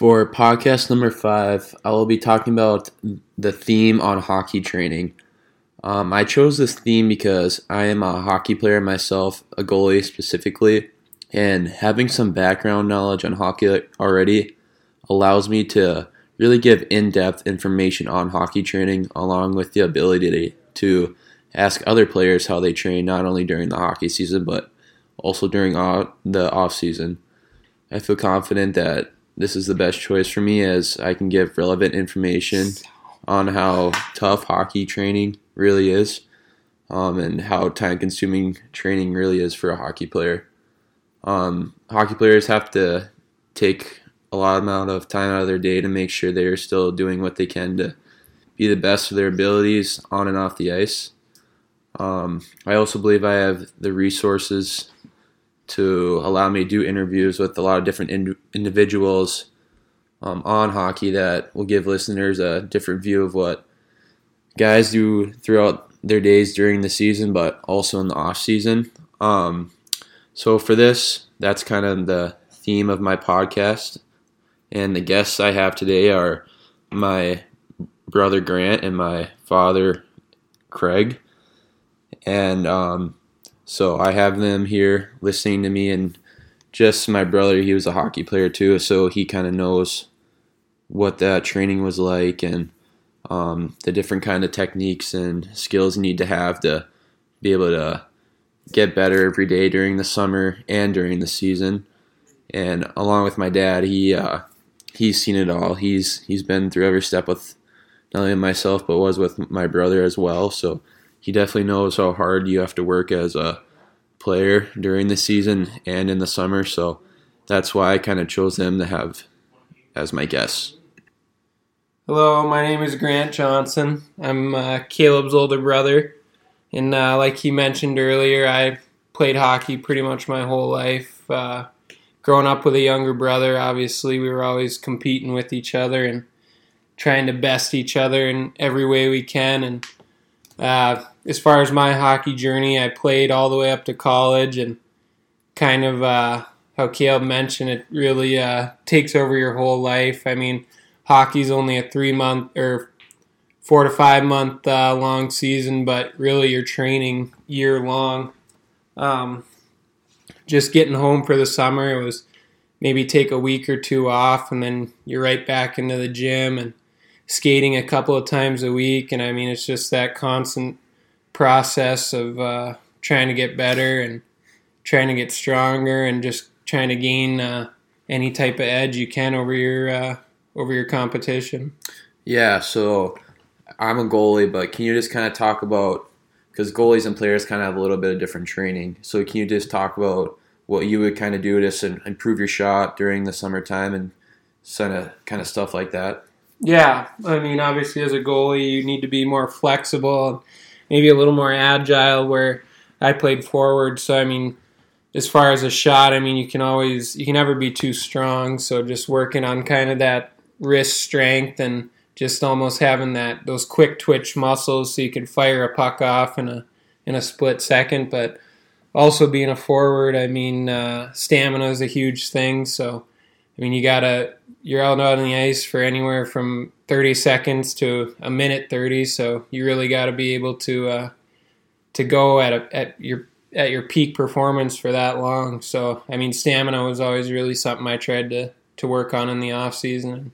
For podcast number five, I will be talking about the theme on hockey training. Um, I chose this theme because I am a hockey player myself, a goalie specifically, and having some background knowledge on hockey already allows me to really give in depth information on hockey training, along with the ability to ask other players how they train, not only during the hockey season, but also during the off season. I feel confident that this is the best choice for me as I can give relevant information on how tough hockey training really is um, and how time consuming training really is for a hockey player. Um, hockey players have to take a lot amount of time out of their day to make sure they're still doing what they can to be the best of their abilities on and off the ice. Um, I also believe I have the resources to allow me to do interviews with a lot of different ind- individuals um, on hockey that will give listeners a different view of what guys do throughout their days during the season, but also in the off season. Um, so for this, that's kind of the theme of my podcast, and the guests I have today are my brother Grant and my father Craig, and um, so I have them here listening to me, and just my brother, he was a hockey player too, so he kind of knows what that training was like and um, the different kind of techniques and skills you need to have to be able to get better every day during the summer and during the season. And along with my dad, he uh, he's seen it all. He's he's been through every step with not only myself but was with my brother as well. So he definitely knows how hard you have to work as a player during the season and in the summer. So that's why I kind of chose them to have as my guests. Hello, my name is Grant Johnson. I'm uh, Caleb's older brother. And uh, like he mentioned earlier, I played hockey pretty much my whole life. Uh, growing up with a younger brother, obviously, we were always competing with each other and trying to best each other in every way we can. And uh, as far as my hockey journey, I played all the way up to college, and kind of uh, how Caleb mentioned, it really uh, takes over your whole life. I mean, hockey's only a three month or four to five month uh, long season, but really you're training year long. Um, just getting home for the summer, it was maybe take a week or two off, and then you're right back into the gym and skating a couple of times a week, and I mean it's just that constant process of uh, trying to get better and trying to get stronger and just trying to gain uh, any type of edge you can over your uh, over your competition. Yeah, so I'm a goalie, but can you just kind of talk about because goalies and players kind of have a little bit of different training. So can you just talk about what you would kind of do to improve your shot during the summertime and kind of kind of stuff like that? Yeah, I mean, obviously, as a goalie, you need to be more flexible, maybe a little more agile. Where I played forward, so I mean, as far as a shot, I mean, you can always you can never be too strong. So just working on kind of that wrist strength and just almost having that those quick twitch muscles, so you can fire a puck off in a in a split second. But also being a forward, I mean, uh, stamina is a huge thing. So I mean, you gotta you're out on the ice for anywhere from 30 seconds to a minute 30, so you really got to be able to uh, to go at a, at your at your peak performance for that long. So I mean, stamina was always really something I tried to to work on in the off season and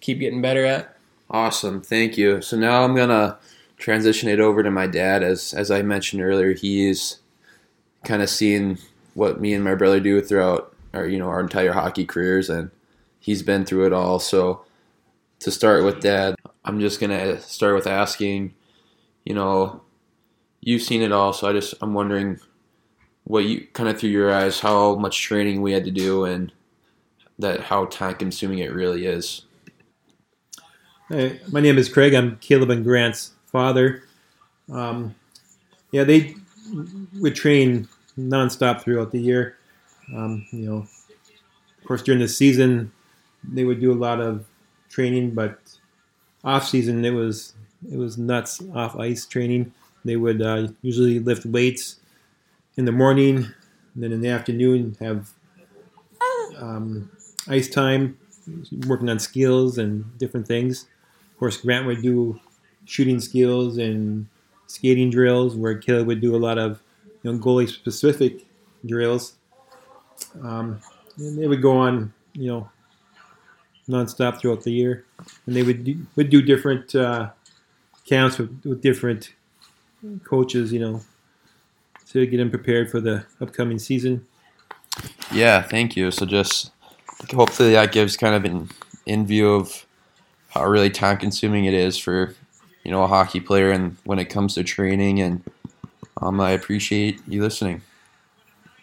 keep getting better at. Awesome, thank you. So now I'm gonna transition it over to my dad. As as I mentioned earlier, he's kind of seen what me and my brother do throughout our you know our entire hockey careers, and he's been through it all. So to start with Dad, I'm just gonna start with asking, you know, you've seen it all, so I just I'm wondering what you kind of through your eyes how much training we had to do and that how time consuming it really is. Hey, my name is Craig. I'm Caleb and Grant's father. Um, yeah, they would train nonstop throughout the year. Um, you know, of course, during the season, they would do a lot of training, but off season it was it was nuts off ice training. They would uh, usually lift weights in the morning, then in the afternoon have um, ice time, working on skills and different things. Of course, Grant would do shooting skills and skating drills, where Caleb would do a lot of you know, goalie specific drills. Um, and they would go on, you know, nonstop throughout the year, and they would do, would do different uh, camps with, with different coaches, you know, to get them prepared for the upcoming season. Yeah, thank you. So just hopefully that gives kind of an in view of how really time consuming it is for you know a hockey player and when it comes to training and um, I appreciate you listening.